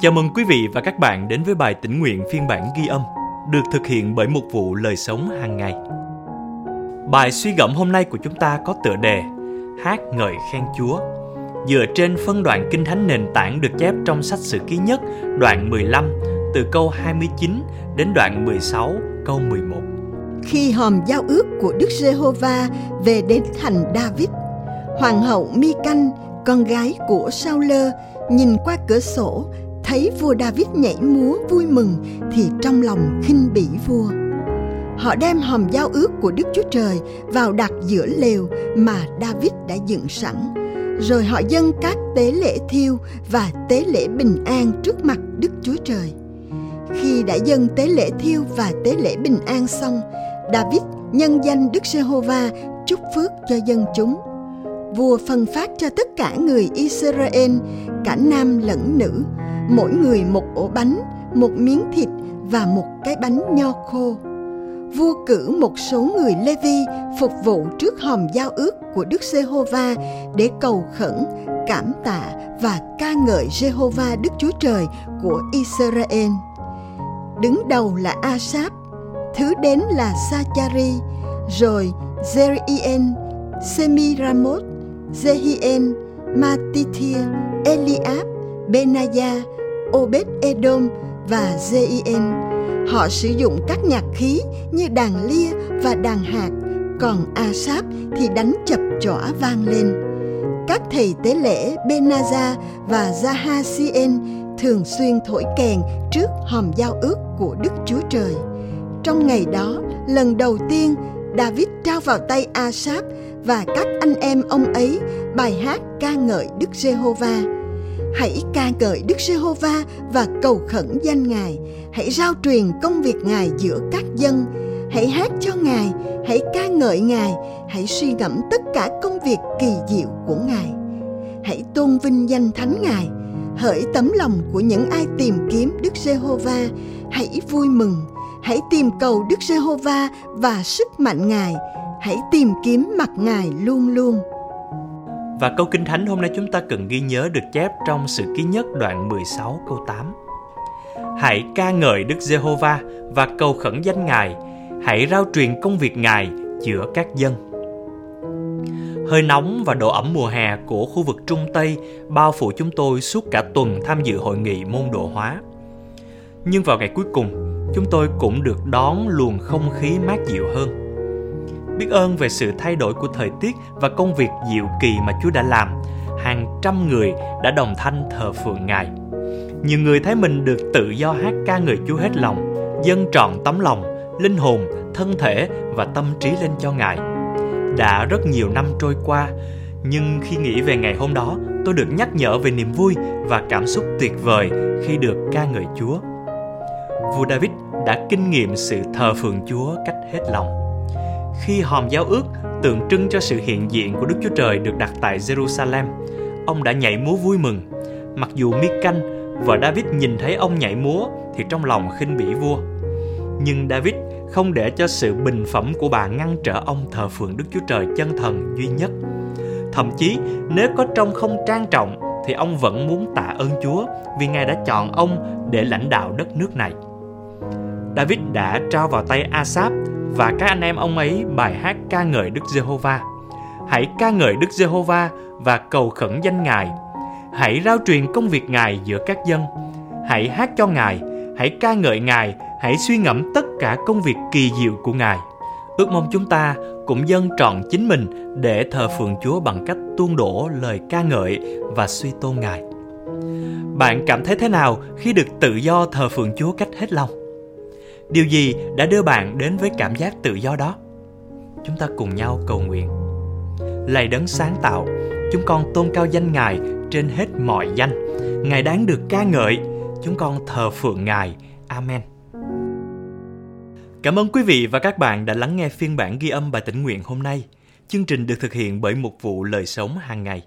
Chào mừng quý vị và các bạn đến với bài tĩnh nguyện phiên bản ghi âm được thực hiện bởi một vụ lời sống hàng ngày. Bài suy gẫm hôm nay của chúng ta có tựa đề Hát ngợi khen Chúa dựa trên phân đoạn kinh thánh nền tảng được chép trong sách sử ký nhất đoạn 15 từ câu 29 đến đoạn 16 câu 11. Khi hòm giao ước của Đức Giê-hô-va về đến thành David, hoàng hậu Mi-canh, con gái của Sao-lơ, nhìn qua cửa sổ thấy vua David nhảy múa vui mừng thì trong lòng khinh bỉ vua. Họ đem hòm giao ước của Đức Chúa Trời vào đặt giữa lều mà David đã dựng sẵn. Rồi họ dâng các tế lễ thiêu và tế lễ bình an trước mặt Đức Chúa Trời. Khi đã dâng tế lễ thiêu và tế lễ bình an xong, David nhân danh Đức Giê-hô-va chúc phước cho dân chúng. Vua phân phát cho tất cả người Israel, cả nam lẫn nữ, mỗi người một ổ bánh, một miếng thịt và một cái bánh nho khô. Vua cử một số người Lê-vi phục vụ trước hòm giao ước của Đức Giê-hô-va để cầu khẩn, cảm tạ và ca ngợi Giê-hô-va Đức Chúa Trời của Israel. Đứng đầu là Asap, thứ đến là Sachari, rồi Jerien, Semiramot, Zehien, Matithia, Eliab, Benaya, Obed Edom và Zeien. Họ sử dụng các nhạc khí như đàn lia và đàn hạt, còn Asap thì đánh chập chõa vang lên. Các thầy tế lễ Benaza và Zahasien thường xuyên thổi kèn trước hòm giao ước của Đức Chúa Trời. Trong ngày đó, lần đầu tiên David trao vào tay Asap và các anh em ông ấy bài hát ca ngợi Đức Giê-hô-va. Hãy ca ngợi Đức Giê-hô-va và cầu khẩn danh Ngài, hãy rao truyền công việc Ngài giữa các dân, hãy hát cho Ngài, hãy ca ngợi Ngài, hãy suy ngẫm tất cả công việc kỳ diệu của Ngài. Hãy tôn vinh danh thánh Ngài, hỡi tấm lòng của những ai tìm kiếm Đức Giê-hô-va, hãy vui mừng, hãy tìm cầu Đức Giê-hô-va và sức mạnh Ngài, hãy tìm kiếm mặt Ngài luôn luôn. Và câu Kinh Thánh hôm nay chúng ta cần ghi nhớ được chép trong sự ký nhất đoạn 16 câu 8. Hãy ca ngợi Đức Giê-hô-va và cầu khẩn danh Ngài, hãy rao truyền công việc Ngài giữa các dân. Hơi nóng và độ ẩm mùa hè của khu vực Trung Tây bao phủ chúng tôi suốt cả tuần tham dự hội nghị môn đồ hóa. Nhưng vào ngày cuối cùng, chúng tôi cũng được đón luồng không khí mát dịu hơn biết ơn về sự thay đổi của thời tiết và công việc diệu kỳ mà Chúa đã làm. Hàng trăm người đã đồng thanh thờ phượng Ngài. Nhiều người thấy mình được tự do hát ca người Chúa hết lòng, dâng trọn tấm lòng, linh hồn, thân thể và tâm trí lên cho Ngài. Đã rất nhiều năm trôi qua, nhưng khi nghĩ về ngày hôm đó, tôi được nhắc nhở về niềm vui và cảm xúc tuyệt vời khi được ca ngợi Chúa. Vua David đã kinh nghiệm sự thờ phượng Chúa cách hết lòng khi hòm giao ước tượng trưng cho sự hiện diện của Đức Chúa Trời được đặt tại Jerusalem, ông đã nhảy múa vui mừng. Mặc dù Mikan, vợ David nhìn thấy ông nhảy múa thì trong lòng khinh bỉ vua. Nhưng David không để cho sự bình phẩm của bà ngăn trở ông thờ phượng Đức Chúa Trời chân thần duy nhất. Thậm chí nếu có trông không trang trọng thì ông vẫn muốn tạ ơn Chúa vì Ngài đã chọn ông để lãnh đạo đất nước này. David đã trao vào tay Asap và các anh em ông ấy bài hát ca ngợi Đức Giê-hô-va. Hãy ca ngợi Đức Giê-hô-va và cầu khẩn danh Ngài. Hãy rao truyền công việc Ngài giữa các dân. Hãy hát cho Ngài, hãy ca ngợi Ngài, hãy suy ngẫm tất cả công việc kỳ diệu của Ngài. Ước mong chúng ta cũng dâng trọn chính mình để thờ phượng Chúa bằng cách tuôn đổ lời ca ngợi và suy tôn Ngài. Bạn cảm thấy thế nào khi được tự do thờ phượng Chúa cách hết lòng? Điều gì đã đưa bạn đến với cảm giác tự do đó? Chúng ta cùng nhau cầu nguyện. Lạy đấng sáng tạo, chúng con tôn cao danh ngài trên hết mọi danh. Ngài đáng được ca ngợi, chúng con thờ phượng ngài. Amen. Cảm ơn quý vị và các bạn đã lắng nghe phiên bản ghi âm bài tĩnh nguyện hôm nay. Chương trình được thực hiện bởi một vụ lời sống hàng ngày.